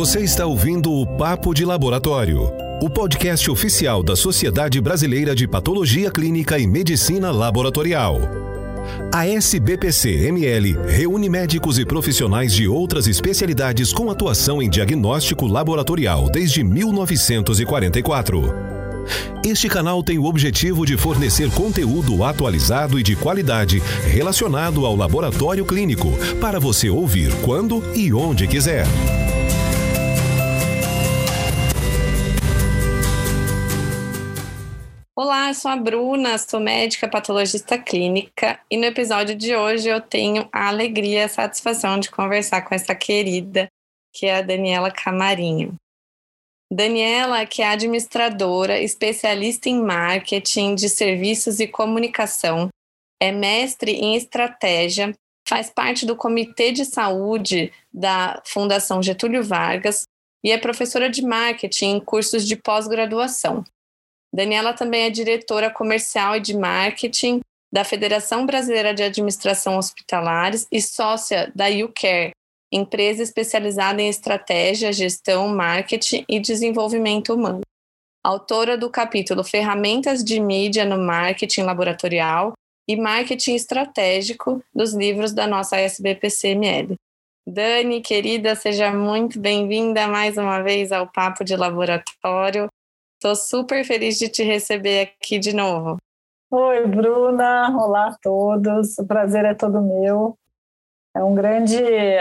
Você está ouvindo o Papo de Laboratório, o podcast oficial da Sociedade Brasileira de Patologia Clínica e Medicina Laboratorial. A SBPC-ML reúne médicos e profissionais de outras especialidades com atuação em diagnóstico laboratorial desde 1944. Este canal tem o objetivo de fornecer conteúdo atualizado e de qualidade relacionado ao laboratório clínico para você ouvir quando e onde quiser. Olá, sou a Bruna, sou médica patologista clínica e no episódio de hoje eu tenho a alegria e a satisfação de conversar com essa querida, que é a Daniela Camarinho. Daniela, que é administradora, especialista em marketing de serviços e comunicação, é mestre em estratégia, faz parte do Comitê de Saúde da Fundação Getúlio Vargas e é professora de marketing em cursos de pós-graduação. Daniela também é diretora comercial e de marketing da Federação Brasileira de Administração Hospitalares e sócia da UCare, empresa especializada em estratégia, gestão, marketing e desenvolvimento humano. Autora do capítulo Ferramentas de Mídia no Marketing Laboratorial e Marketing Estratégico dos livros da nossa SBPCML. Dani, querida, seja muito bem-vinda mais uma vez ao Papo de Laboratório. Estou super feliz de te receber aqui de novo. Oi, Bruna. Olá a todos. O prazer é todo meu. É um grande,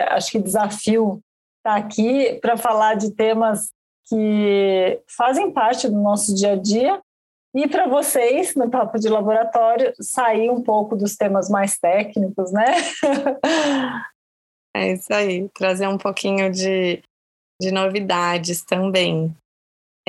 acho que desafio estar aqui para falar de temas que fazem parte do nosso dia a dia e para vocês, no Papo de Laboratório, sair um pouco dos temas mais técnicos, né? É isso aí, trazer um pouquinho de, de novidades também.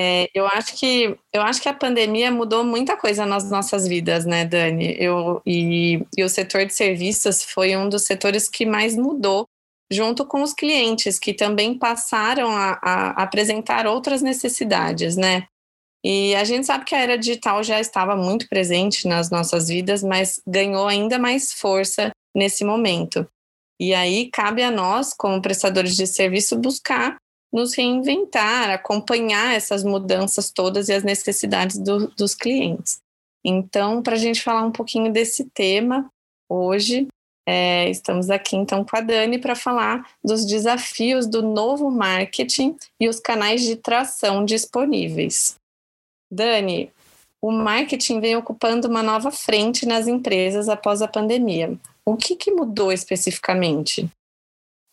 É, eu acho que eu acho que a pandemia mudou muita coisa nas nossas vidas, né, Dani? Eu, e, e o setor de serviços foi um dos setores que mais mudou, junto com os clientes, que também passaram a, a apresentar outras necessidades, né? E a gente sabe que a era digital já estava muito presente nas nossas vidas, mas ganhou ainda mais força nesse momento. E aí cabe a nós, como prestadores de serviço, buscar nos reinventar, acompanhar essas mudanças todas e as necessidades do, dos clientes. Então, para a gente falar um pouquinho desse tema, hoje é, estamos aqui então com a Dani para falar dos desafios do novo marketing e os canais de tração disponíveis. Dani, o marketing vem ocupando uma nova frente nas empresas após a pandemia. O que, que mudou especificamente?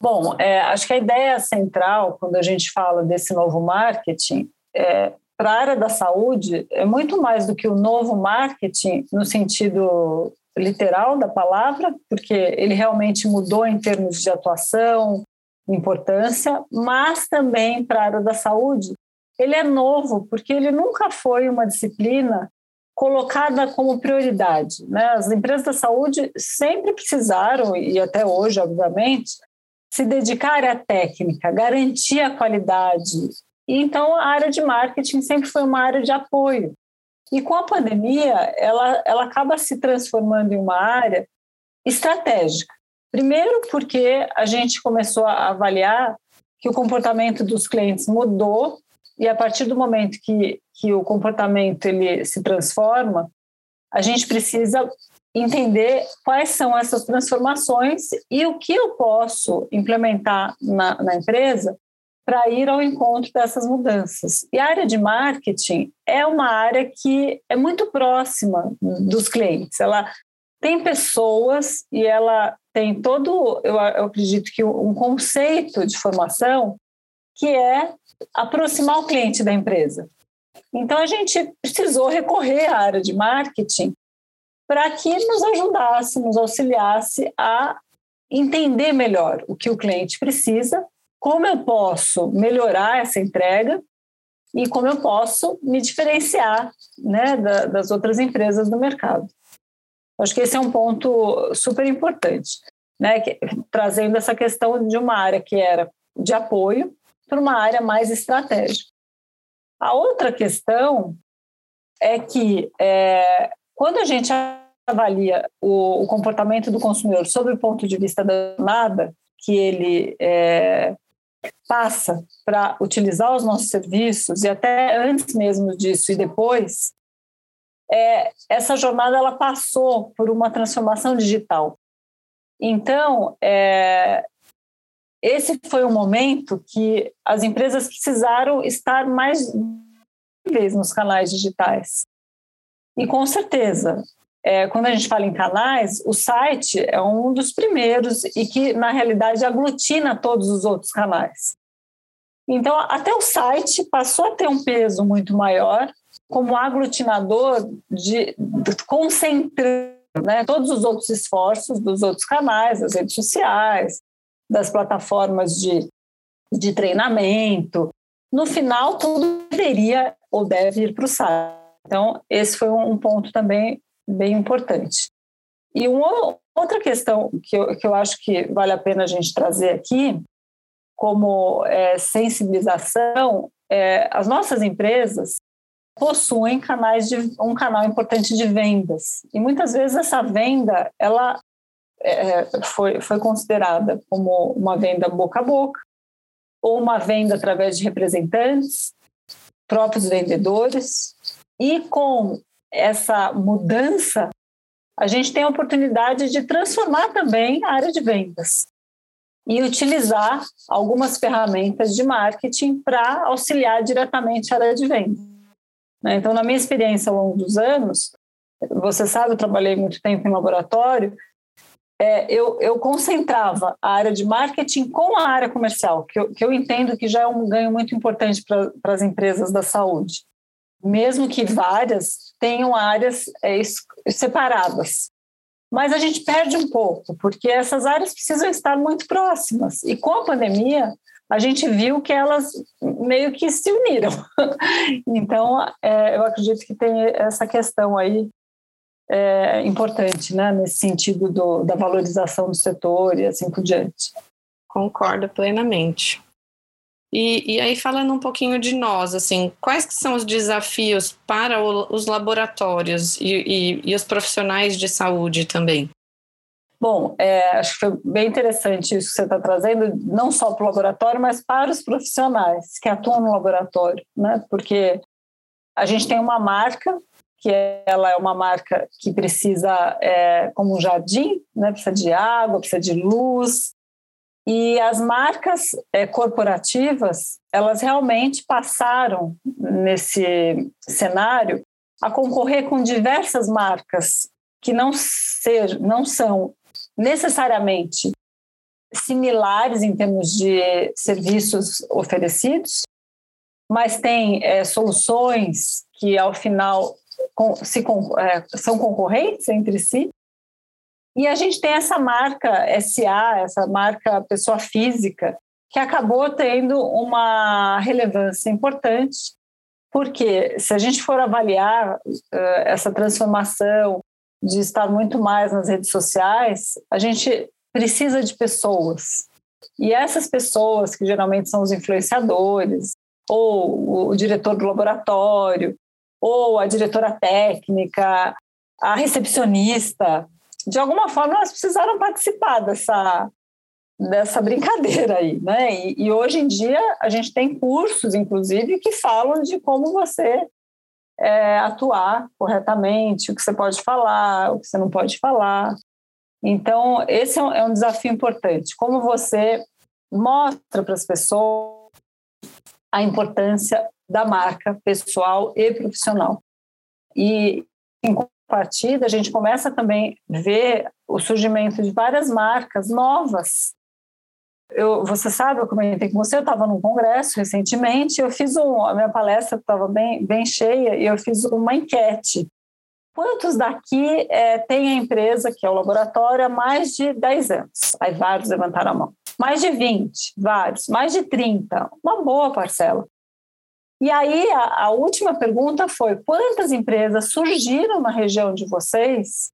Bom, é, acho que a ideia central, quando a gente fala desse novo marketing, é, para a área da saúde, é muito mais do que o novo marketing no sentido literal da palavra, porque ele realmente mudou em termos de atuação, importância, mas também para a área da saúde, ele é novo, porque ele nunca foi uma disciplina colocada como prioridade. Né? As empresas da saúde sempre precisaram, e até hoje, obviamente, se dedicar à técnica, garantir a qualidade. Então a área de marketing sempre foi uma área de apoio. E com a pandemia, ela, ela acaba se transformando em uma área estratégica. Primeiro, porque a gente começou a avaliar que o comportamento dos clientes mudou e a partir do momento que, que o comportamento ele se transforma, a gente precisa entender quais são essas transformações e o que eu posso implementar na, na empresa para ir ao encontro dessas mudanças. E a área de marketing é uma área que é muito próxima dos clientes. Ela tem pessoas e ela tem todo, eu, eu acredito que um conceito de formação que é aproximar o cliente da empresa. Então a gente precisou recorrer à área de marketing para que nos ajudasse, nos auxiliasse a entender melhor o que o cliente precisa, como eu posso melhorar essa entrega e como eu posso me diferenciar né, da, das outras empresas do mercado. Acho que esse é um ponto super importante, né, que, trazendo essa questão de uma área que era de apoio para uma área mais estratégica. A outra questão é que é, quando a gente avalia o, o, comportamento do consumidor sob o ponto de vista da nada que ele é, passa para utilizar os nossos serviços e até antes mesmo disso e depois, é, essa jornada ela passou por uma transformação digital. Então, é, esse foi o momento que as empresas precisaram estar mais nos canais digitais. E com certeza, é, quando a gente fala em canais, o site é um dos primeiros e que, na realidade, aglutina todos os outros canais. Então, até o site passou a ter um peso muito maior como aglutinador de, de concentrando né, todos os outros esforços dos outros canais, das redes sociais, das plataformas de, de treinamento. No final, tudo deveria ou deve ir para o site. Então, esse foi um ponto também bem importante. E uma outra questão que eu, que eu acho que vale a pena a gente trazer aqui, como é, sensibilização, é, as nossas empresas possuem canais de um canal importante de vendas e muitas vezes essa venda ela é, foi, foi considerada como uma venda boca a boca ou uma venda através de representantes próprios vendedores e com essa mudança, a gente tem a oportunidade de transformar também a área de vendas e utilizar algumas ferramentas de marketing para auxiliar diretamente a área de vendas. Né? Então, na minha experiência ao longo dos anos, você sabe, eu trabalhei muito tempo em laboratório, é, eu, eu, concentrava a área de marketing com a área comercial, que eu, que eu entendo que já é um ganho muito importante para as empresas da saúde mesmo que várias tenham áreas é, separadas. Mas a gente perde um pouco, porque essas áreas precisam estar muito próximas. E com a pandemia, a gente viu que elas meio que se uniram. então, é, eu acredito que tem essa questão aí é, importante, né, nesse sentido do, da valorização do setor e assim por diante. Concordo plenamente. E, e aí, falando um pouquinho de nós, assim, quais que são os desafios para o, os laboratórios e, e, e, os profissionais de saúde também? Bom, é, acho que foi bem interessante isso que você está trazendo, não só para o laboratório, mas para os profissionais que atuam no laboratório, né? Porque a gente tem uma marca que ela é uma marca que precisa, é, como um jardim, né? precisa de água, precisa de luz, e as marcas é, corporativas, elas realmente passaram nesse cenário a concorrer com diversas marcas que não, ser, não são necessariamente similares em termos de serviços oferecidos, mas têm é, soluções que, ao final, com, se, é, são concorrentes entre si e a gente tem essa marca SA, essa marca pessoa física, que acabou tendo uma relevância importante, porque se a gente for avaliar uh, essa transformação de estar muito mais nas redes sociais, a gente precisa de pessoas. E essas pessoas, que geralmente são os influenciadores, ou o diretor do laboratório, ou a diretora técnica, a recepcionista, de alguma forma elas precisaram participar dessa, dessa brincadeira aí, né? E, e, hoje em dia a gente tem cursos, inclusive, que falam de como você é, atuar corretamente, o que você pode falar, o que você não pode falar. Então, esse é um, é um desafio importante. Como você mostra para as pessoas a importância da marca pessoal e profissional. E, partida, a gente começa também a ver o surgimento de várias marcas novas. Eu, você sabe, eu comentei com você, eu estava num congresso recentemente, eu fiz um, a minha palestra estava bem, bem cheia e eu fiz uma enquete. Quantos daqui é, tem a empresa, que é o laboratório, há mais de 10 anos? Aí vários levantaram a mão. Mais de 20, vários. Mais de 30, uma boa parcela. E aí, a, a, última pergunta foi: quantas empresas surgiram na região de vocês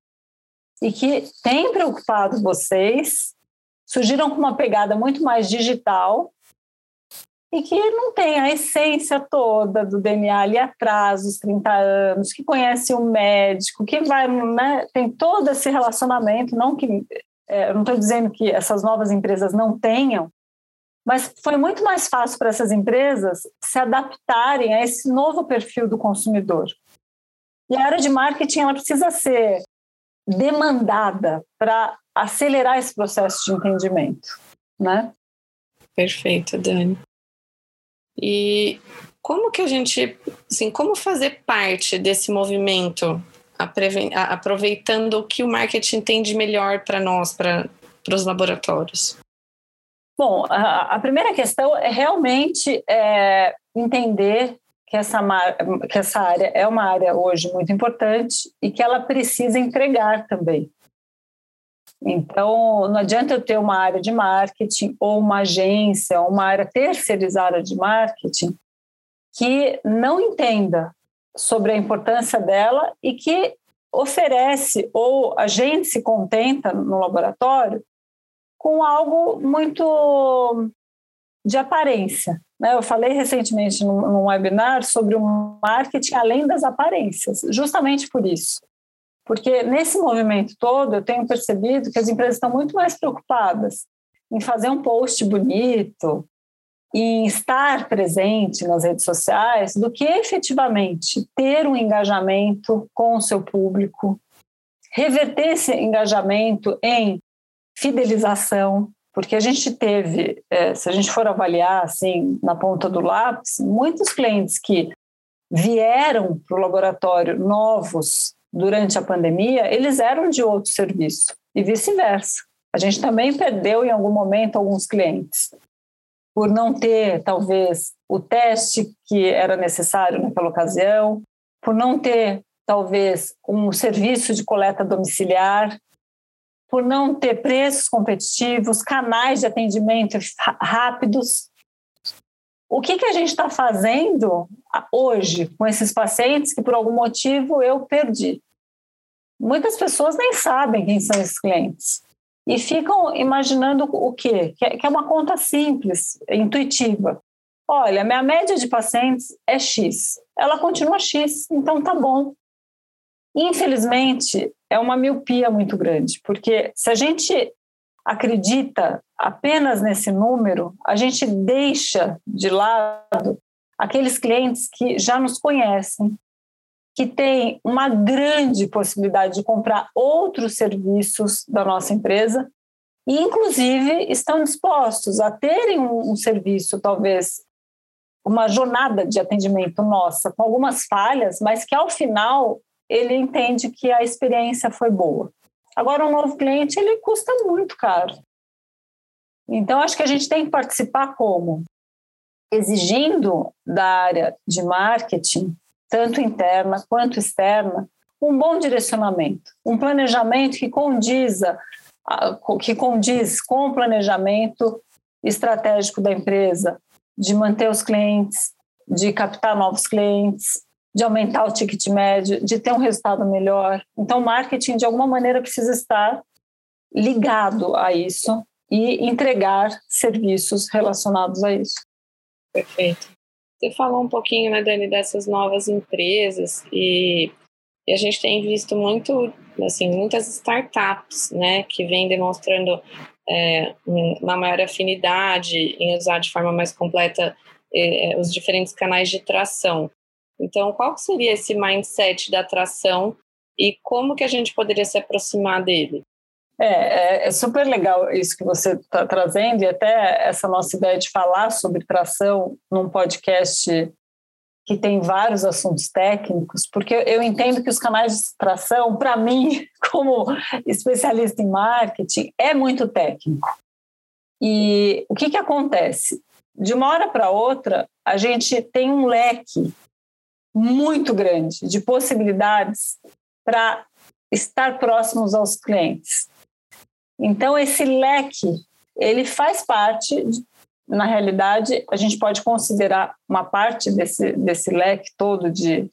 e que têm preocupado vocês, surgiram com uma pegada muito mais digital e que não tem a essência toda do DNA ali atrás, dos 30 anos, que conhece o médico, que vai, né, tem todo esse relacionamento, não que é, eu não estou dizendo que essas novas empresas não tenham, mas foi muito mais fácil para essas empresas se adaptarem a esse novo perfil do consumidor. E a área de marketing ela precisa ser demandada para acelerar esse processo de entendimento, né? Perfeito, Dani. E como que a gente, assim, como fazer parte desse movimento, aproveitando o que o marketing tem de melhor para nós, para os laboratórios? Bom, a, a, primeira questão é realmente é, entender que essa, que essa área é uma área hoje muito importante e que ela precisa entregar também. Então, não adianta eu ter uma área de marketing ou uma agência, uma área terceirizada de marketing que não entenda sobre a importância dela e que oferece ou a gente se contenta no laboratório com algo muito de aparência. Né? Eu falei recentemente num, webinar sobre o marketing além das aparências, justamente por isso. Porque nesse movimento todo, eu tenho percebido que as empresas estão muito mais preocupadas em fazer um post bonito, em estar presente nas redes sociais, do que efetivamente ter um engajamento com o seu público, reverter esse engajamento em fidelização, porque a gente teve, é, se a gente for avaliar assim na ponta do lápis, muitos clientes que vieram para o laboratório novos durante a pandemia, eles eram de outro serviço e vice-versa. A gente também perdeu em algum momento alguns clientes por não ter, talvez, o teste que era necessário naquela ocasião, por não ter, talvez, um serviço de coleta domiciliar, por não ter preços competitivos, canais de atendimento rápidos. O que, que a gente está fazendo hoje com esses pacientes que, por algum motivo, eu perdi? Muitas pessoas nem sabem quem são esses clientes e ficam imaginando o quê? Que é uma conta simples, intuitiva. Olha, minha média de pacientes é X. Ela continua X, então tá bom. Infelizmente, é uma miopia muito grande, porque se a gente acredita apenas nesse número, a gente deixa de lado aqueles clientes que já nos conhecem, que têm uma grande possibilidade de comprar outros serviços da nossa empresa e, inclusive, estão dispostos a terem um, um serviço, talvez uma jornada de atendimento nossa, com algumas falhas, mas que ao final ele entende que a experiência foi boa. Agora, um novo cliente, ele custa muito caro. Então, acho que a gente tem que participar como? Exigindo da área de marketing, tanto interna quanto externa, um bom direcionamento, um planejamento que condiza, que condiz com o planejamento estratégico da empresa, de manter os clientes, de captar novos clientes, de aumentar o ticket médio, de ter um resultado melhor. Então, o marketing, de alguma maneira, precisa estar ligado a isso e entregar serviços relacionados a isso. Perfeito. Você falou um pouquinho, né, Dani, dessas novas empresas e, e a gente tem visto muito, assim, muitas startups, né, que vêm demonstrando é, uma maior afinidade em usar de forma mais completa é, os diferentes canais de tração. Então, qual seria esse mindset da atração e como que a gente poderia se aproximar dele? É, é, é super legal isso que você está trazendo e até essa nossa ideia de falar sobre tração num podcast que tem vários assuntos técnicos, porque eu entendo que os canais de tração, para mim, como especialista em marketing, é muito técnico. E o que, que acontece? De uma hora para outra, a gente tem um leque muito grande de possibilidades para estar próximos aos clientes. Então, esse leque, ele faz parte, na realidade, a gente pode considerar uma parte desse, desse leque todo de,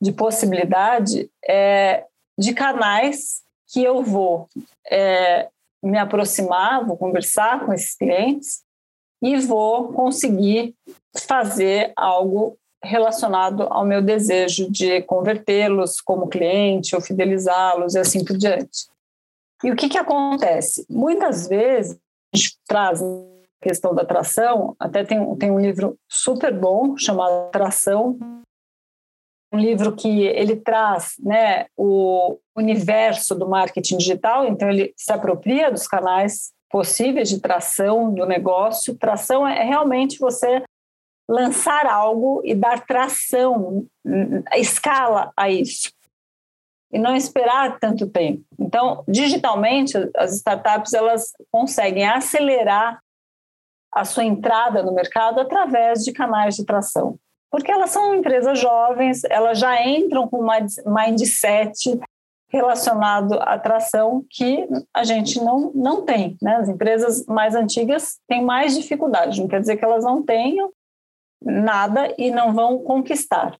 de possibilidade é, de canais que eu vou é, me aproximar, vou conversar com esses clientes e vou conseguir fazer algo relacionado ao meu desejo de convertê-los como cliente ou fidelizá-los e assim por diante. E o que, que acontece? Muitas vezes a gente traz a questão da atração, até tem, tem um livro super bom chamado Atração, um livro que ele traz né, o universo do marketing digital, então ele se apropria dos canais possíveis de tração do negócio. Tração é realmente você lançar algo e dar tração, escala a isso. E não esperar tanto tempo. Então, digitalmente, as startups elas conseguem acelerar a sua entrada no mercado através de canais de tração. Porque elas são empresas jovens, elas já entram com uma mindset relacionado à atração que a gente não, não tem. Né? As empresas mais antigas têm mais dificuldade, não quer dizer que elas não tenham nada e não vão conquistar.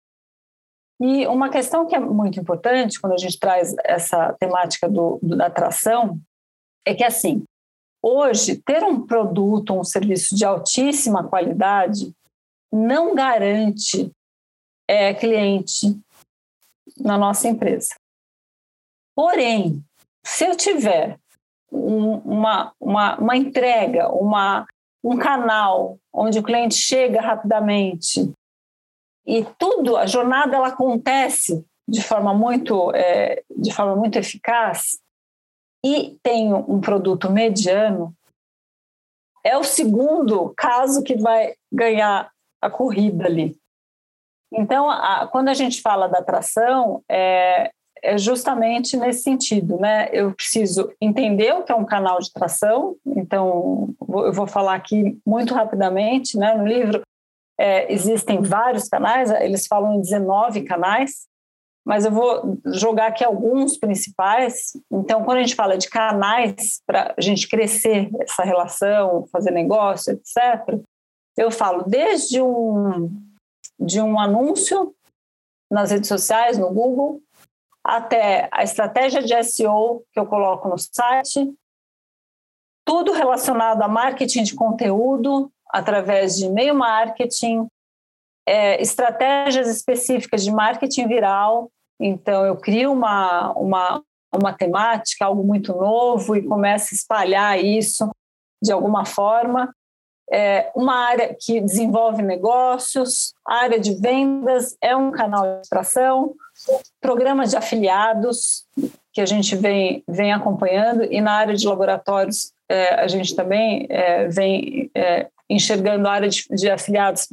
E uma questão que é muito importante quando a gente traz essa temática do, da atração é que, assim, hoje, ter um produto, um serviço de altíssima qualidade não garante é, cliente na nossa empresa. Porém, se eu tiver um, uma, uma, uma entrega, uma, um canal onde o cliente chega rapidamente. E tudo, a jornada ela acontece de forma muito, é, de forma muito eficaz. E tenho um produto mediano, é o segundo caso que vai ganhar a corrida ali. Então, a, quando a gente fala da atração, é, é justamente nesse sentido, né? Eu preciso entender o que é um canal de tração, então eu vou falar aqui muito rapidamente, né? No livro é, existem vários canais, eles falam em 19 canais, mas eu vou jogar aqui alguns principais. Então, quando a gente fala de canais para a gente crescer essa relação, fazer negócio, etc., eu falo desde um, de um anúncio nas redes sociais, no Google, até a estratégia de SEO que eu coloco no site, tudo relacionado a marketing de conteúdo através de e-mail marketing, é, estratégias específicas de marketing viral. Então, eu crio uma, uma, uma temática, algo muito novo e começo a espalhar isso de alguma forma é uma área que desenvolve negócios, área de vendas é um canal de extração, programas de afiliados que a gente vem, vem acompanhando e na área de laboratórios é, a gente também é, vem é, enxergando a área de, de afiliados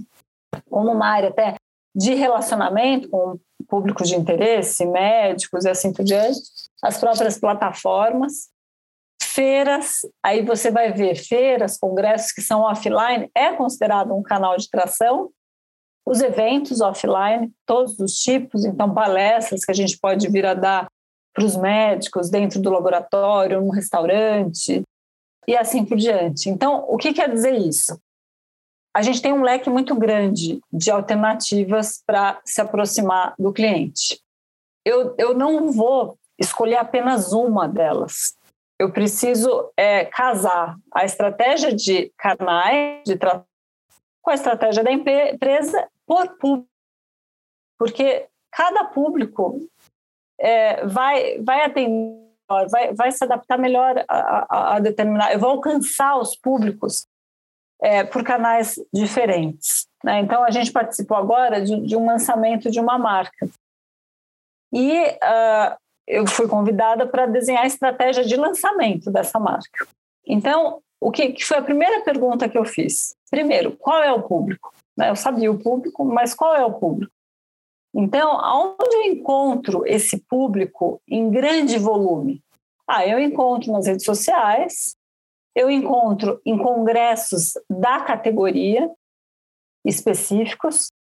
como uma área até de relacionamento com públicos de interesse, médicos e assim por diante, as próprias plataformas Feiras, aí você vai ver feiras, congressos que são offline, é considerado um canal de tração. Os eventos offline, todos os tipos, então palestras que a gente pode vir a dar para os médicos dentro do laboratório, no restaurante e assim por diante. Então, o que quer dizer isso? A gente tem um leque muito grande de alternativas para se aproximar do cliente. Eu, eu não vou escolher apenas uma delas eu preciso é, casar a estratégia de canais de com a estratégia da empresa por público, porque cada público é, vai, vai atender, vai, vai se adaptar melhor a, a, a determinar. Eu vou alcançar os públicos é, por canais diferentes. Né? Então, a gente participou agora de, de um lançamento de uma marca. E uh, eu fui convidada para desenhar a estratégia de lançamento dessa marca. Então, o que, que, foi a primeira pergunta que eu fiz? Primeiro, qual é o público? Né, eu sabia o público, mas qual é o público? Então, aonde eu encontro esse público em grande volume? Ah, eu encontro nas redes sociais, eu encontro em congressos da categoria específicos,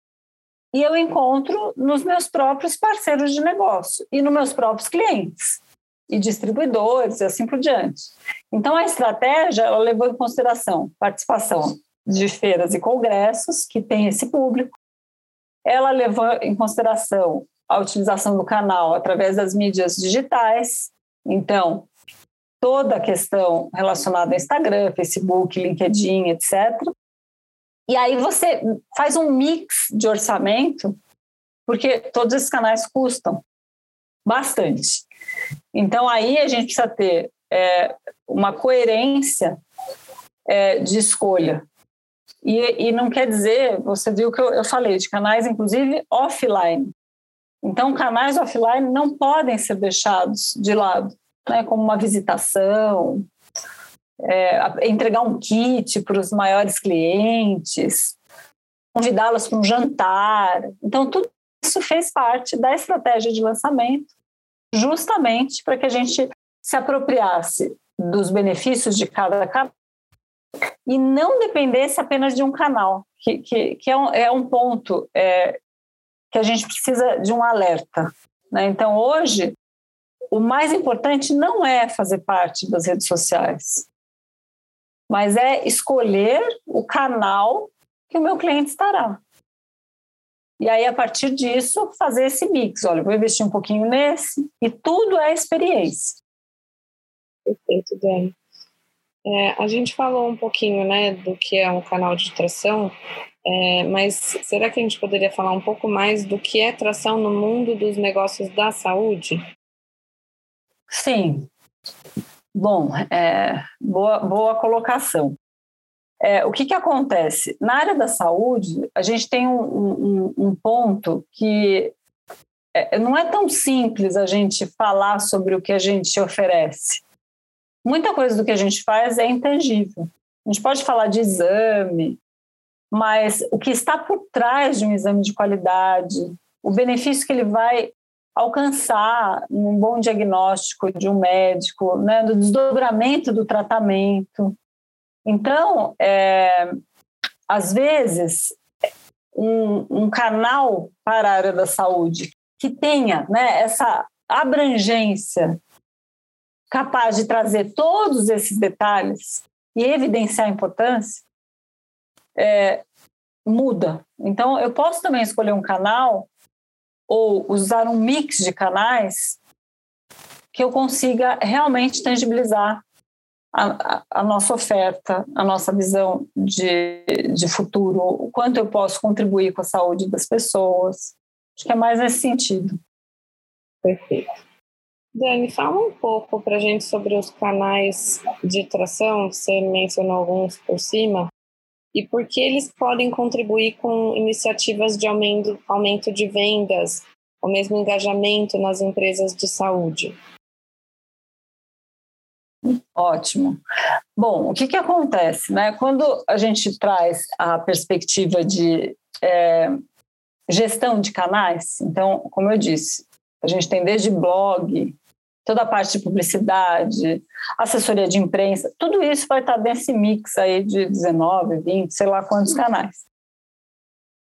e eu encontro nos meus próprios parceiros de negócio e nos meus próprios clientes e distribuidores e assim por diante. Então a estratégia ela levou em consideração participação de feiras e congressos que tem esse público. Ela levou em consideração a utilização do canal através das mídias digitais. Então, toda a questão relacionada a Instagram, Facebook, LinkedIn, etc E aí você faz um mix de orçamento, porque todos esses canais custam bastante. Então aí a gente precisa ter é, uma coerência é, de escolha. E, e, não quer dizer, você viu que eu, eu falei de canais, inclusive offline. Então, canais offline não podem ser deixados de lado, né, como uma visitação, é, entregar um kit para os maiores clientes, convidá-los para um jantar. Então, tudo isso fez parte da estratégia de lançamento, justamente para que a gente se apropriasse dos benefícios de cada canal e não dependesse apenas de um canal, que, que, que é, um, é um ponto é, que a gente precisa de um alerta. Né? Então, hoje, o mais importante não é fazer parte das redes sociais, mas é escolher o canal que o meu cliente estará. E aí, a partir disso, fazer esse mix. Olha, vou investir um pouquinho nesse, e tudo é experiência. Perfeito, Dani. É, a gente falou um pouquinho né, do que é um canal de tração, é, mas será que a gente poderia falar um pouco mais do que é tração no mundo dos negócios da saúde? Sim. Bom, é, boa, boa colocação. É, o que, que acontece? Na área da saúde, a gente tem um, um, um ponto que é, não é tão simples a gente falar sobre o que a gente oferece muita coisa do que a gente faz é intangível. A gente pode falar de exame, mas o que está por trás de um exame de qualidade, o benefício que ele vai alcançar num bom diagnóstico de um médico, né, do desdobramento do tratamento. Então, é, às vezes, um, um, canal para a área da saúde que tenha né, essa abrangência capaz de trazer todos esses detalhes e evidenciar a importância, é, muda. Então, eu posso também escolher um canal ou usar um mix de canais que eu consiga realmente tangibilizar a, a, a, nossa oferta, a nossa visão de, de futuro, o quanto eu posso contribuir com a saúde das pessoas. Acho que é mais nesse sentido. Perfeito. Dani, fala um pouco para a gente sobre os canais de tração, você mencionou alguns por cima, e por que eles podem contribuir com iniciativas de aumento, aumento de vendas, ou mesmo engajamento nas empresas de saúde. Ótimo. Bom, o que, que acontece? Né? Quando a gente traz a perspectiva de é, gestão de canais, então, como eu disse, a gente tem desde blog, toda a parte de publicidade, assessoria de imprensa, tudo isso vai estar nesse mix aí de 19, 20, sei lá quantos canais.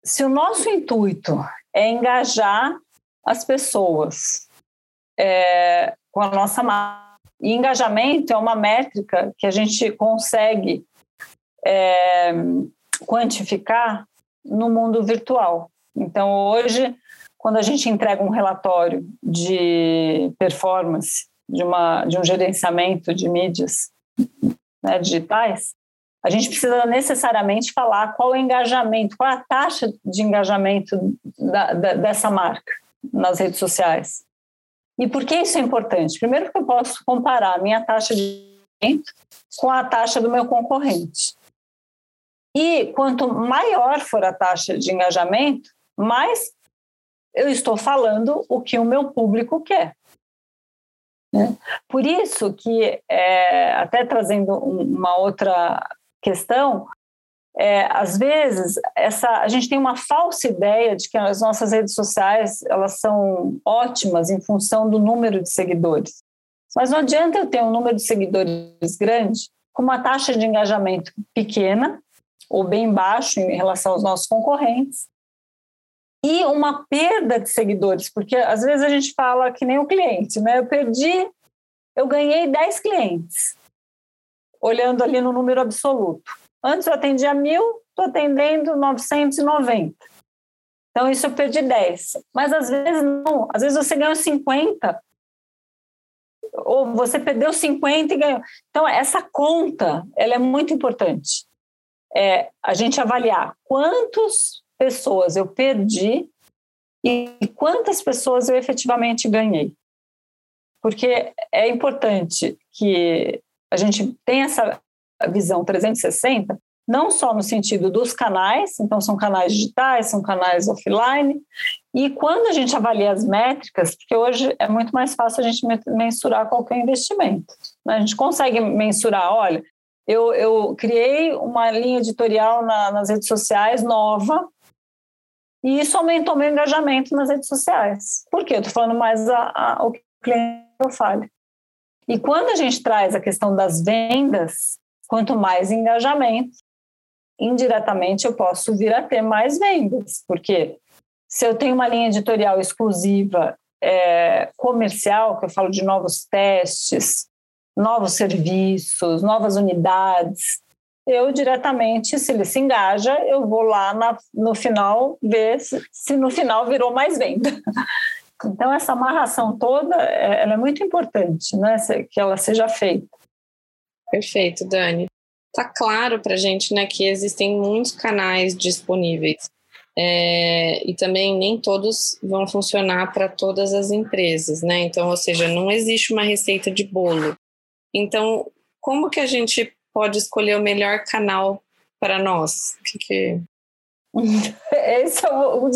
Se o nosso intuito é engajar as pessoas é, com a nossa marca, e engajamento é uma métrica que a gente consegue é, quantificar no mundo virtual. Então, hoje, quando a gente entrega um relatório de performance de, uma, de um gerenciamento de mídias né, digitais, a gente precisa necessariamente falar qual o engajamento, qual a taxa de engajamento da, da, dessa marca nas redes sociais. E por que isso é importante? Primeiro, porque eu posso comparar a minha taxa de engajamento com a taxa do meu concorrente. E quanto maior for a taxa de engajamento, mais eu estou falando o que o meu público quer. Né? Por isso que, é, até trazendo uma outra questão, é, às vezes essa, a gente tem uma falsa ideia de que as nossas redes sociais elas são ótimas em função do número de seguidores. Mas não adianta eu ter um número de seguidores grande com uma taxa de engajamento pequena ou bem baixo em relação aos nossos concorrentes e uma perda de seguidores, porque às vezes a gente fala que nem o cliente, né? Eu perdi, eu ganhei 10 clientes, olhando ali no número absoluto. Antes eu atendia mil, estou atendendo 990. Então, isso eu perdi 10. Mas às vezes não, às vezes você ganhou 50. Ou você perdeu 50 e ganhou. Então, essa conta, ela é muito importante. é a gente avaliar quantas pessoas eu perdi e quantas pessoas eu efetivamente ganhei. Porque é importante que a gente tenha essa visão 360, não só no sentido dos canais, então são canais digitais, são canais offline, e quando a gente avalia as métricas, porque hoje é muito mais fácil a gente mensurar qualquer investimento. Né? A gente consegue mensurar, olha, eu, eu criei uma linha editorial na, nas redes sociais nova, e isso aumentou meu engajamento nas redes sociais. Por quê? Eu estou falando mais a, a, o que o cliente eu fale. E quando a gente traz a questão das vendas, quanto mais engajamento, indiretamente eu posso vir a ter mais vendas, porque se eu tenho uma linha editorial exclusiva é, comercial, que eu falo de novos testes, novos serviços, novas unidades, eu diretamente, se ele se engaja, eu vou lá na, no final ver se, se, no final virou mais venda. Então, essa amarração toda é, ela é muito importante, né? que ela seja feita. Perfeito, Dani. Tá claro para gente né, que existem muitos canais disponíveis. É, e também nem todos vão funcionar para todas as empresas, né? Então, ou seja, não existe uma receita de bolo. Então, como que a gente pode escolher o melhor canal para nós? Que. Esse é um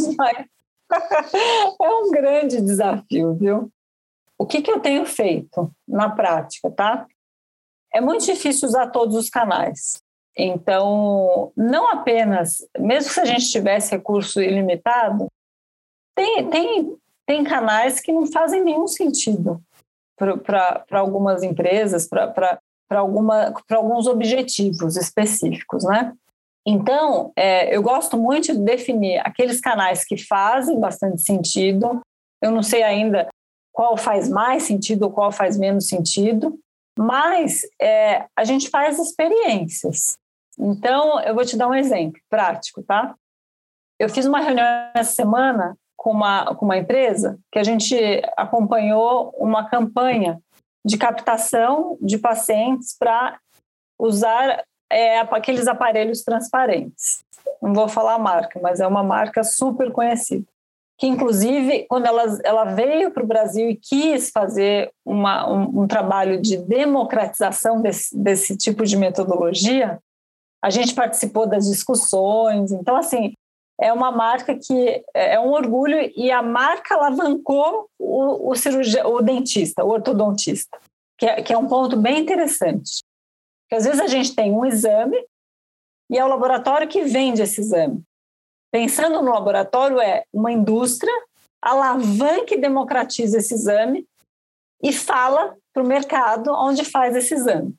é um grande desafio, viu? O que, que eu tenho feito na prática, tá? É muito difícil usar todos os canais. Então, não apenas, mesmo se a gente tivesse recurso ilimitado, tem, tem, tem canais que não fazem nenhum sentido para algumas empresas, para alguns objetivos específicos, né? Então, é, eu gosto muito de definir aqueles canais que fazem bastante sentido. Eu não sei ainda qual faz mais sentido ou qual faz menos sentido, mas é, a gente faz experiências. Então, eu vou te dar um exemplo prático, tá? Eu fiz uma reunião essa semana com uma, com uma empresa que a gente acompanhou uma campanha de captação de pacientes para usar é, aqueles aparelhos transparentes. Não vou falar a marca, mas é uma marca super conhecida. Que, inclusive, quando ela, ela veio para o Brasil e quis fazer uma, um, um trabalho de democratização desse, desse tipo de metodologia, a gente participou das discussões. Então, assim, é uma marca que é, é um orgulho e a marca alavancou o, o o dentista, o ortodontista, que é, que é um ponto bem interessante. Porque às vezes a gente tem um exame e é o laboratório que vende esse exame. Pensando no laboratório, é uma indústria alavanca e democratiza esse exame e fala para o mercado onde faz esse exame.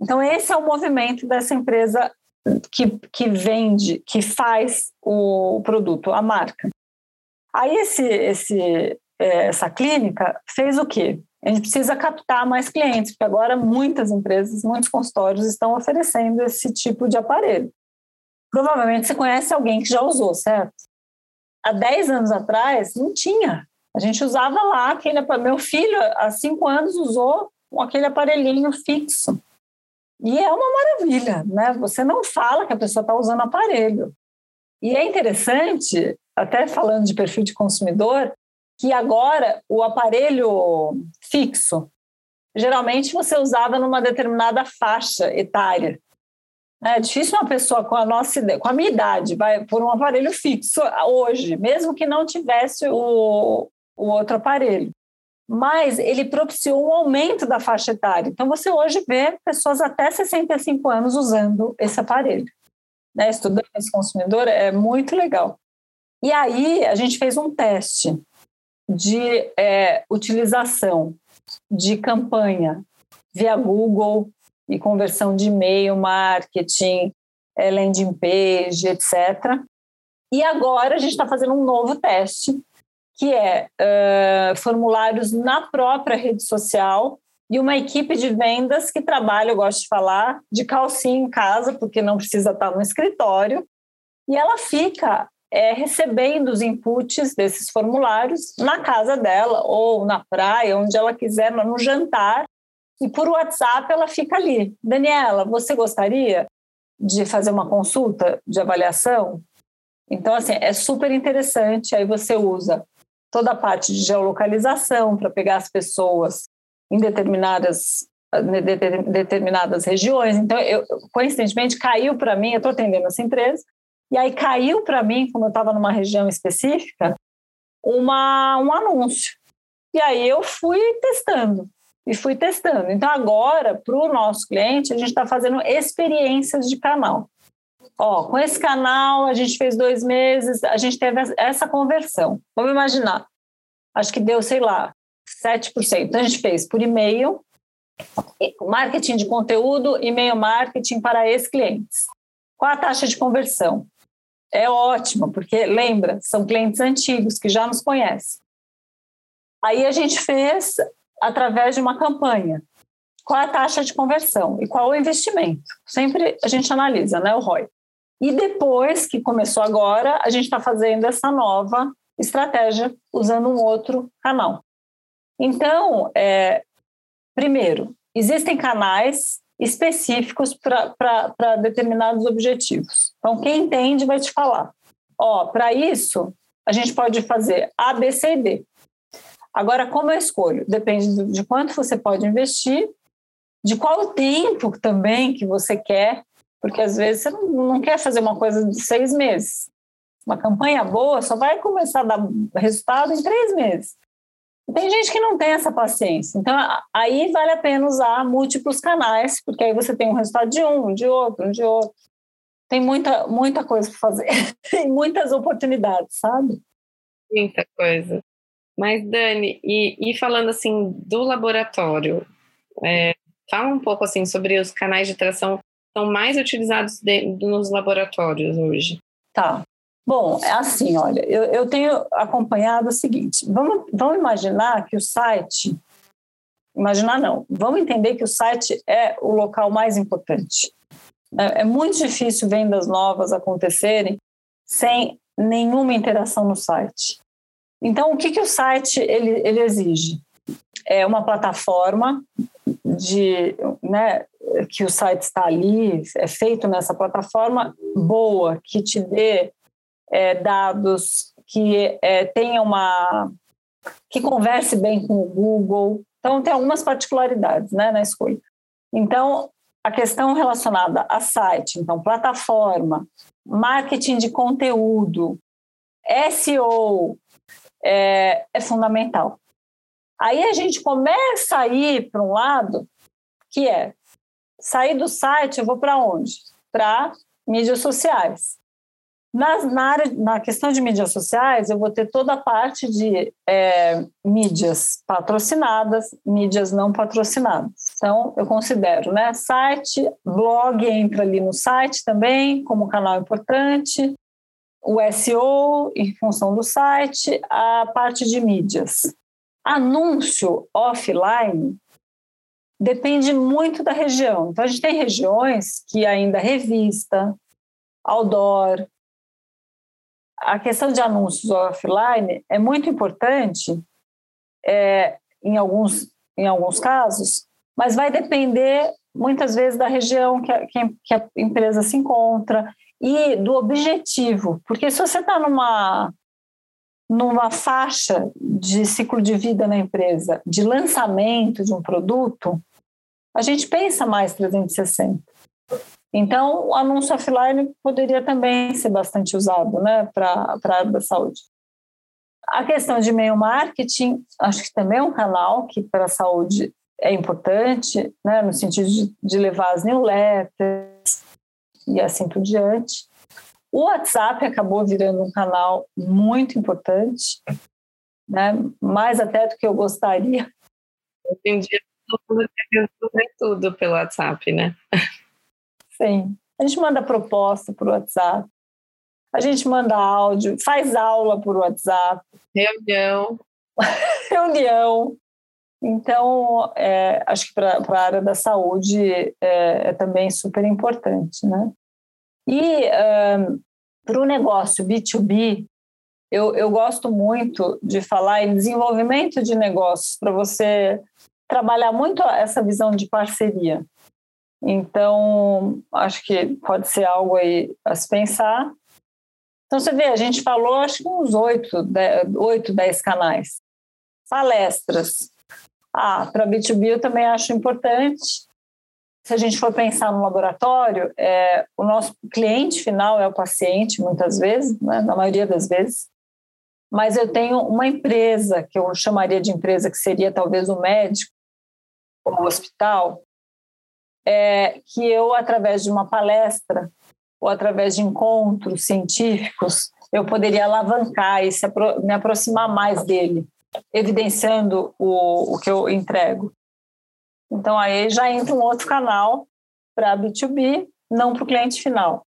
Então, esse é o movimento dessa empresa que, que vende, que faz o produto, a marca. Aí, esse, esse, é, essa clínica fez o quê? A gente precisa captar mais clientes, porque agora muitas empresas, muitos consultórios estão oferecendo esse tipo de aparelho. Provavelmente você conhece alguém que já usou, certo? Há 10 anos atrás, não tinha. A gente usava lá aquele. Meu filho, há 5 anos, usou aquele aparelhinho fixo. E é uma maravilha, né? Você não fala que a pessoa está usando aparelho. E é interessante, até falando de perfil de consumidor, que agora o aparelho fixo, geralmente você usava numa determinada faixa etária. É difícil uma pessoa com a nossa com a minha idade, vai por um aparelho fixo hoje, mesmo que não tivesse o, o outro aparelho mas ele propiciou um aumento da faixa etária. Então, você hoje vê pessoas até 65 anos usando esse aparelho. Né? Estudando esse consumidor é muito legal. E aí, a gente fez um teste de é, utilização de campanha via Google e conversão de e-mail, marketing, é, landing page, etc. E agora a gente está fazendo um novo teste que é uh, formulários na própria rede social e uma equipe de vendas que trabalha, eu gosto de falar, de calcinha em casa, porque não precisa estar no escritório, e ela fica é, recebendo os inputs desses formulários na casa dela ou na praia, onde ela quiser, no jantar, e por WhatsApp ela fica ali. Daniela, você gostaria de fazer uma consulta de avaliação. Então, assim, é super interessante. Aí você usa toda a parte de geolocalização para pegar as pessoas em determinadas determinadas regiões. Então, eu, coincidentemente, caiu para mim, eu estou atendendo essa empresa, e aí caiu para mim, como eu estava numa região específica, uma, um anúncio. E aí eu fui testando, e fui testando. Então, agora, para o nosso cliente, a gente está fazendo experiências de canal. Ó, com esse canal, a gente fez dois meses, a gente teve essa conversão. Vamos imaginar, acho que deu, sei lá, 7%. Então, a gente fez por e-mail, marketing de conteúdo, e-mail marketing para ex-clientes. Qual a taxa de conversão? É ótima, porque lembra, são clientes antigos que já nos conhecem. Aí a gente fez através de uma campanha. Qual a taxa de conversão e qual o investimento? Sempre a gente analisa, né, o ROI. E depois que começou agora, a gente está fazendo essa nova estratégia usando um outro canal. Então, é, primeiro, existem canais específicos para determinados objetivos. Então, quem entende vai te falar. Ó, para isso, a gente pode fazer A, B, C e D. Agora, como eu escolho? Depende de quanto você pode investir, de qual tempo também que você quer, porque às vezes você não, não quer fazer uma coisa de seis meses. Uma campanha boa só vai começar a dar resultado em três meses. Tem gente que não tem essa paciência. Então, aí vale a pena usar múltiplos canais, porque aí você tem um resultado de um, de outro, de outro. Tem muita, muita coisa para fazer. tem muitas oportunidades, sabe? Muita coisa. Mas, Dani, e, e falando assim do laboratório, é, fala um pouco assim sobre os canais de tração são mais utilizados de, nos laboratórios hoje. Tá. Bom, é assim, olha, eu, eu tenho acompanhado o seguinte: vamos, vamos imaginar que o site. Imaginar não, vamos entender que o site é o local mais importante. É, é muito difícil vendas novas acontecerem sem nenhuma interação no site. Então, o que, que o site ele, ele exige? É uma plataforma de, né, que o site está ali, é feito nessa plataforma boa, que te dê é, dados, que é, tenha uma que converse bem com o Google. Então, tem algumas particularidades né, na escolha. Então, a questão relacionada a site, então, plataforma, marketing de conteúdo, SEO, é, é fundamental. Aí a gente começa a ir para um lado que é sair do site, eu vou para onde? Para mídias sociais. Na, na, área, na questão de mídias sociais, eu vou ter toda a parte de é, mídias patrocinadas, mídias não patrocinadas. Então, eu considero, né? Site, blog entra ali no site também, como canal importante o SEO em função do site, a parte de mídias. Anúncio offline depende muito da região. Então, a gente tem regiões que ainda revista, outdoor. A questão de anúncios offline é muito importante é, em, alguns, em alguns casos, mas vai depender muitas vezes da região que a, que a empresa se encontra e do objetivo, porque se você está numa numa faixa de ciclo de vida na empresa, de lançamento de um produto, a gente pensa mais 360. Então, o anúncio offline poderia também ser bastante usado né, para a área da saúde. A questão de e-mail marketing, acho que também é um canal que para a saúde é importante, né, no sentido de, de levar as newsletters, e assim por diante. O WhatsApp acabou virando um canal muito importante, né? mais até do que eu gostaria. Todo mundo quer resolver tudo pelo WhatsApp, né? Sim. A gente manda proposta por WhatsApp, a gente manda áudio, faz aula por WhatsApp. Reunião. Reunião. Então, é, acho que para a área da saúde é, é, também super importante, né? E um, para o negócio B2B, eu, eu gosto muito de falar em desenvolvimento de negócios, para você trabalhar muito essa visão de parceria. Então, acho que pode ser algo aí a se pensar. Então, você vê, a gente falou, acho que uns oito, oito, dez canais. Palestras. Ah, para B2B eu também acho importante. Se a gente for pensar no laboratório, é, o nosso cliente final é o paciente, muitas vezes, né, na maioria das vezes. Mas eu tenho uma empresa, que eu chamaria de empresa, que seria talvez o médico, ou o hospital, é, que eu, através de uma palestra ou através de encontros científicos, eu poderia alavancar e apro me aproximar mais dele, evidenciando o, o que eu entrego. Então, aí já entra um outro canal para B2B, não para o cliente final.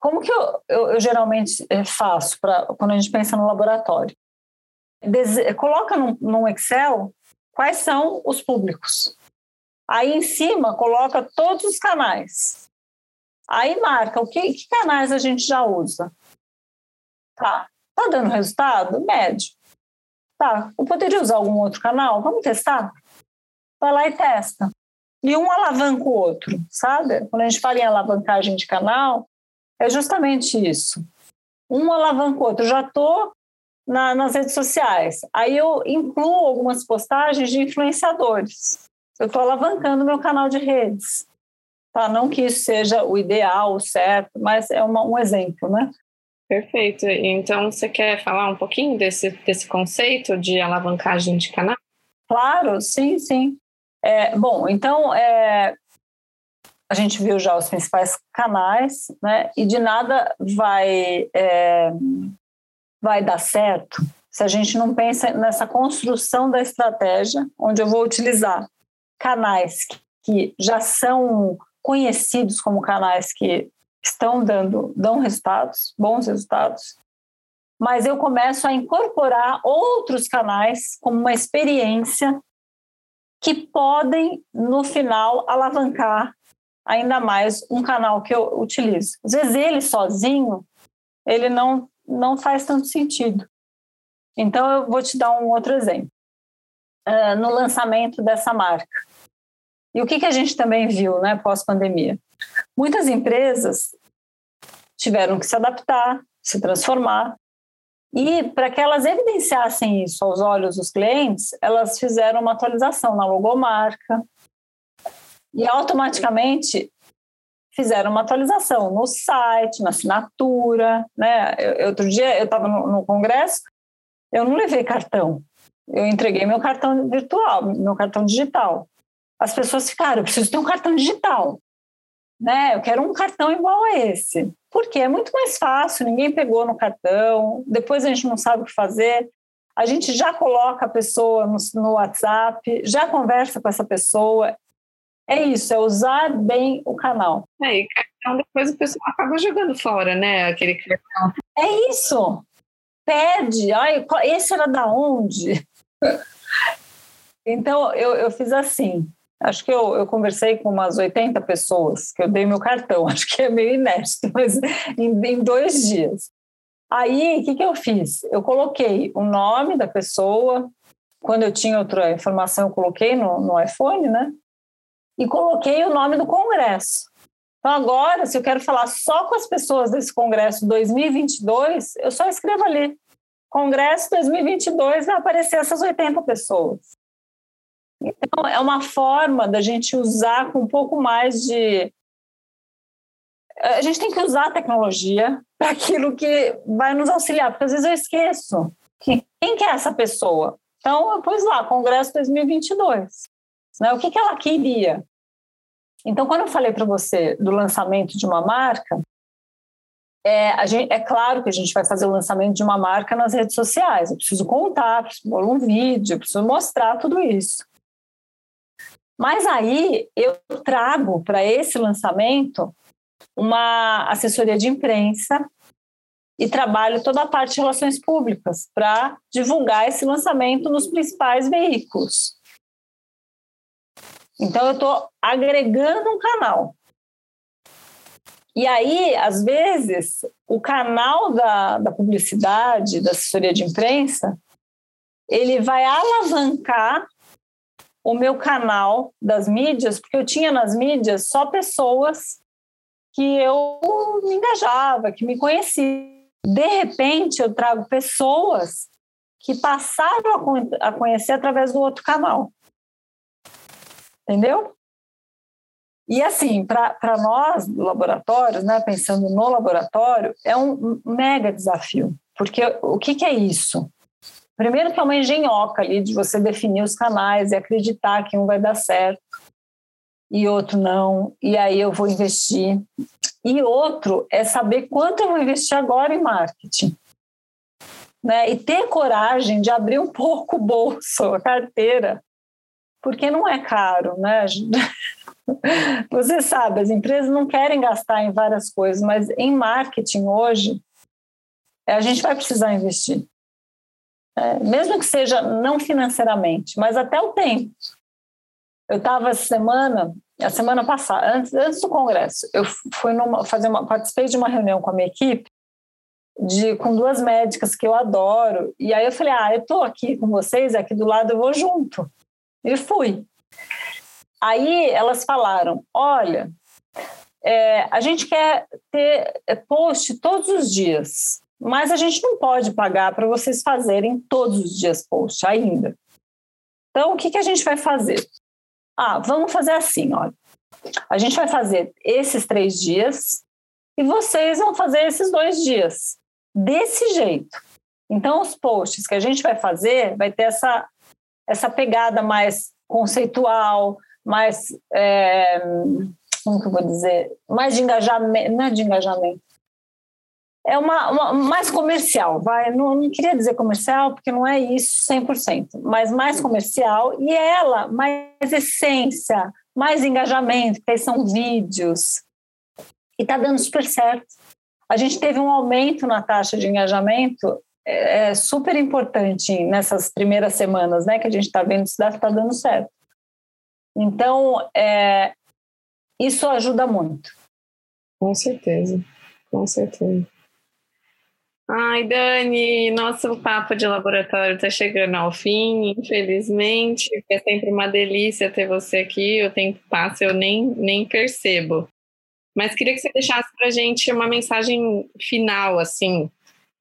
Como que eu, eu, eu geralmente eh, faço pra, quando a gente pensa no laboratório? Coloca num, num Excel quais são os públicos. Aí em cima coloca todos os canais. Aí marca o que, que canais a gente já usa. Tá. Tá dando resultado? Médio. Tá. Eu poderia usar algum outro canal? Vamos testar? Vai lá e testa. E um alavanca o outro, sabe? Quando a gente fala em alavancagem de canal, é justamente isso. Um alavanca o outro. Já estou na, nas redes sociais. Aí eu incluo algumas postagens de influenciadores eu estou alavancando meu canal de redes. Tá? Não que isso seja o ideal, o certo, mas é uma, um exemplo, né? Perfeito. Então, você quer falar um pouquinho desse, desse conceito de alavancagem de canal? Claro, sim, sim. É, bom, então, é, a gente viu já os principais canais, né? E de nada vai, é, vai dar certo se a gente não pensa nessa construção da estratégia onde eu vou utilizar canais que já são conhecidos como canais que estão dando dão resultados, bons resultados, mas eu começo a incorporar outros canais como uma experiência que podem no final alavancar ainda mais um canal que eu utilizo. Às vezes ele sozinho, ele não não faz tanto sentido. Então eu vou te dar um outro exemplo. Uh, no lançamento dessa marca, e o que, que a gente também viu né, pós-pandemia? Muitas empresas tiveram que se adaptar, se transformar. E para que elas evidenciassem isso aos olhos dos clientes, elas fizeram uma atualização na logomarca e automaticamente fizeram uma atualização no site, na assinatura. Né? Eu, outro dia eu estava no, no congresso, eu não levei cartão, eu entreguei meu cartão virtual, meu cartão digital as pessoas ficaram, eu preciso ter um cartão digital. Né? Eu quero um cartão igual a esse. Porque é muito mais fácil, ninguém pegou no cartão, depois a gente não sabe o que fazer. A gente já coloca a pessoa no, no WhatsApp, já conversa com essa pessoa. É isso, é usar bem o canal. É, e depois o pessoal acaba jogando fora, né? Aquele cartão. É isso. Pede. Ai, esse era da onde? Então, eu, eu fiz assim. Acho que eu, eu conversei com umas 80 pessoas, que eu dei meu cartão, acho que é meio inédito, mas em, em dois dias. Aí, o que, que eu fiz? Eu coloquei o nome da pessoa, quando eu tinha outra informação, eu coloquei no, no iPhone, né? E coloquei o nome do congresso. Então, agora, se eu quero falar só com as pessoas desse congresso 2022, eu só escrevo ali. Congresso 2022 vai aparecer essas 80 pessoas. Então, é uma forma da gente usar com um pouco mais de. A gente tem que usar a tecnologia para aquilo que vai nos auxiliar, porque às vezes eu esqueço. Quem que é essa pessoa? Então, eu pus lá, Congresso 2022. Né? O que, que ela queria? Então, quando eu falei para você do lançamento de uma marca, é, gente, é, claro que a gente vai fazer o lançamento de uma marca nas redes sociais. Eu preciso contar, preciso pôr um vídeo, preciso mostrar tudo isso. Mas aí eu trago para esse lançamento uma assessoria de imprensa e trabalho toda a parte de relações públicas para divulgar esse lançamento nos principais veículos. Então, eu estou agregando um canal. E aí, às vezes, o canal da, da publicidade, da assessoria de imprensa, ele vai alavancar o meu canal das mídias, porque eu tinha nas mídias só pessoas que eu me engajava, que me conheciam. De repente, eu trago pessoas que passaram a conhecer através do outro canal. Entendeu? E assim, para nós do laboratório, né, pensando no laboratório, é um mega desafio, porque o que, que é isso? Primeiro que é uma engenhoca ali de você definir os canais e acreditar que um vai dar certo e outro não, e aí eu vou investir. E outro é saber quanto eu vou investir agora em marketing. Né? E ter coragem de abrir um pouco o bolso, a carteira, porque não é caro, né? Você sabe, as empresas não querem gastar em várias coisas, mas em marketing hoje, a gente vai precisar investir. É, mesmo que seja não financeiramente, mas até o tempo. Eu estava semana, a semana passada, antes, antes do congresso, eu fui numa, fazer uma, participei de uma reunião com a minha equipe de, com duas médicas que eu adoro. E aí eu falei, ah, eu estou aqui com vocês, aqui do lado eu vou junto. E fui. Aí elas falaram: olha, é, a gente quer ter é, post todos os dias, mas a gente não pode pagar para vocês fazerem todos os dias post ainda. Então, o que, que a gente vai fazer? Ah, vamos fazer assim, olha. A gente vai fazer esses três dias e vocês vão fazer esses dois dias. Desse jeito. Então, os posts que a gente vai fazer vai ter essa, essa pegada mais conceitual, mais. É, como que eu vou dizer? Mais de engajamento. Não é de engajamento. É uma, uma mais comercial, vai. Não, não queria dizer comercial, porque não é isso 100%, mas mais comercial e ela mais essência, mais engajamento, porque são vídeos. E está dando super certo. A gente teve um aumento na taxa de engajamento é, é super importante nessas primeiras semanas, né? Que a gente está vendo se está dando certo. Então, é, isso ajuda muito. Com certeza, com certeza. Ai, Dani, nosso papo de laboratório está chegando ao fim, infelizmente. É sempre uma delícia ter você aqui. O tempo passa, eu nem, nem percebo. Mas queria que você deixasse para a gente uma mensagem final, assim,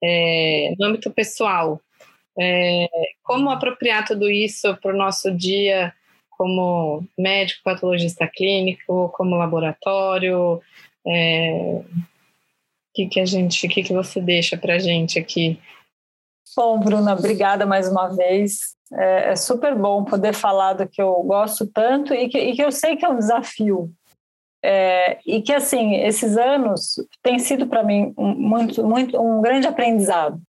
é, no âmbito pessoal. É, como apropriar tudo isso para o nosso dia como médico, patologista clínico, como laboratório? É, que, que a gente, que, que você deixa para a gente aqui? Bom, Bruna, obrigada mais uma vez. É, é, super bom poder falar do que eu gosto tanto e que, e que eu sei que é um desafio. É, e que, assim, esses anos têm sido para mim um, muito, muito, um grande aprendizado.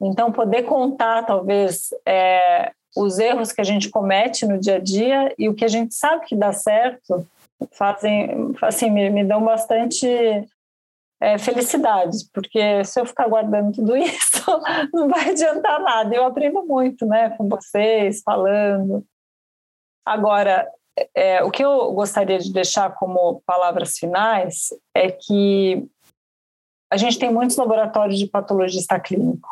Então, poder contar, talvez, é, os erros que a gente comete no dia a dia e o que a gente sabe que dá certo fazem assim me, me dão bastante é, felicidades porque se eu ficar guardando tudo isso não vai adiantar nada eu aprendo muito né com vocês falando agora é, o que eu gostaria de deixar como palavras finais é que a gente tem muitos laboratórios de patologista clínico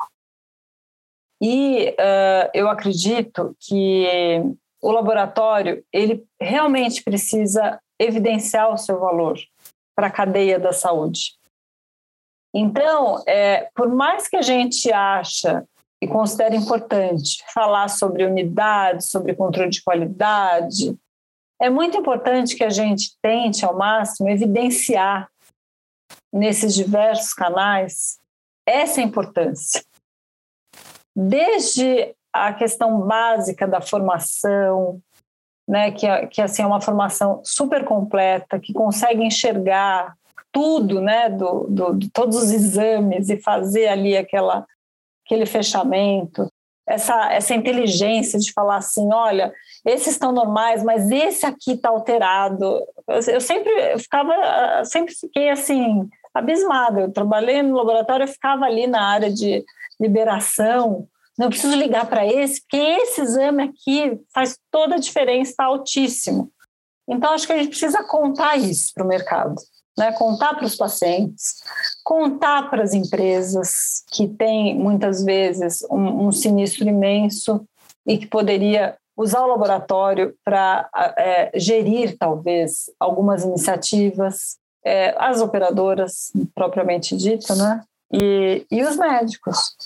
e uh, eu acredito que o laboratório ele realmente precisa evidenciar o seu valor para a cadeia da saúde. Então, é, por mais que a gente acha e considere importante falar sobre unidade, sobre controle de qualidade, é muito importante que a gente tente ao máximo evidenciar nesses diversos canais essa importância. Desde a questão básica da formação, né, que, é, que assim, é uma formação super completa, que consegue enxergar tudo, né, do, do, de todos os exames e fazer ali aquela, aquele fechamento, essa, essa inteligência de falar assim, olha, esses estão normais, mas esse aqui está alterado. Eu, eu sempre eu ficava, sempre fiquei assim abismada. Eu trabalhei no laboratório, eu ficava ali na área de liberação. Não preciso ligar para esse, porque esse exame aqui faz toda a diferença, está altíssimo. Então, acho que a gente precisa contar isso para o mercado, né? contar para os pacientes, contar para as empresas que têm, muitas vezes, um, um sinistro imenso e que poderia usar o laboratório para é, gerir, talvez, algumas iniciativas, é, as operadoras, propriamente dita, né? E, e os médicos.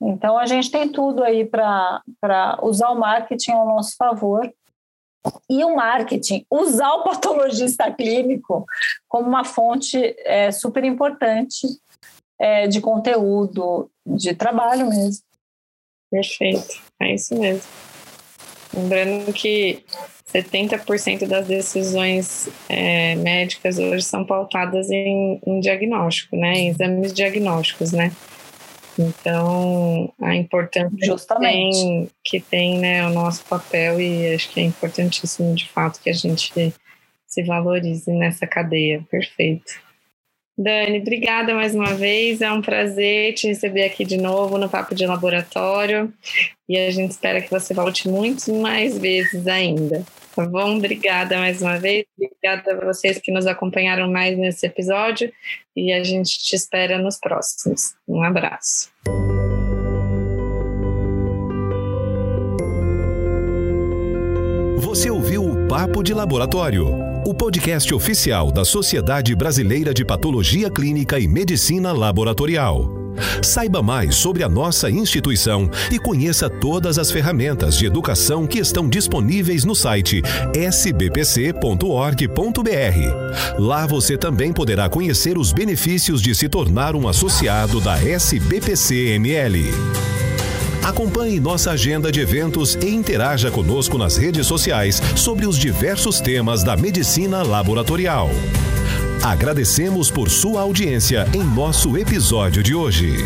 Então, a gente tem tudo aí para usar o marketing ao nosso favor. E o marketing, usar o patologista clínico como uma fonte é, super importante é, de conteúdo, de trabalho mesmo. Perfeito, é isso mesmo. Lembrando que 70% das decisões é, médicas hoje são pautadas em, em, diagnóstico, né? Em exames diagnósticos, né? Então, a importância Justamente. Que tem, que tem né, o nosso papel e acho que é importantíssimo, de fato, que a gente se valorize nessa cadeia. Perfeito. Dani, obrigada mais uma vez. É um prazer te receber aqui de novo no Papo de Laboratório. E a gente espera que você volte muitas mais vezes ainda. Tá bom? Obrigada mais uma vez. Obrigada a vocês que nos acompanharam mais nesse episódio. E a gente te espera nos próximos. Um abraço. Você ouviu o Papo de Laboratório o podcast oficial da Sociedade Brasileira de Patologia Clínica e Medicina Laboratorial. Saiba mais sobre a nossa instituição e conheça todas as ferramentas de educação que estão disponíveis no site sbpc.org.br. Lá você também poderá conhecer os benefícios de se tornar um associado da SBPC-ML. Acompanhe nossa agenda de eventos e interaja conosco nas redes sociais sobre os diversos temas da medicina laboratorial. Agradecemos por sua audiência em nosso episódio de hoje.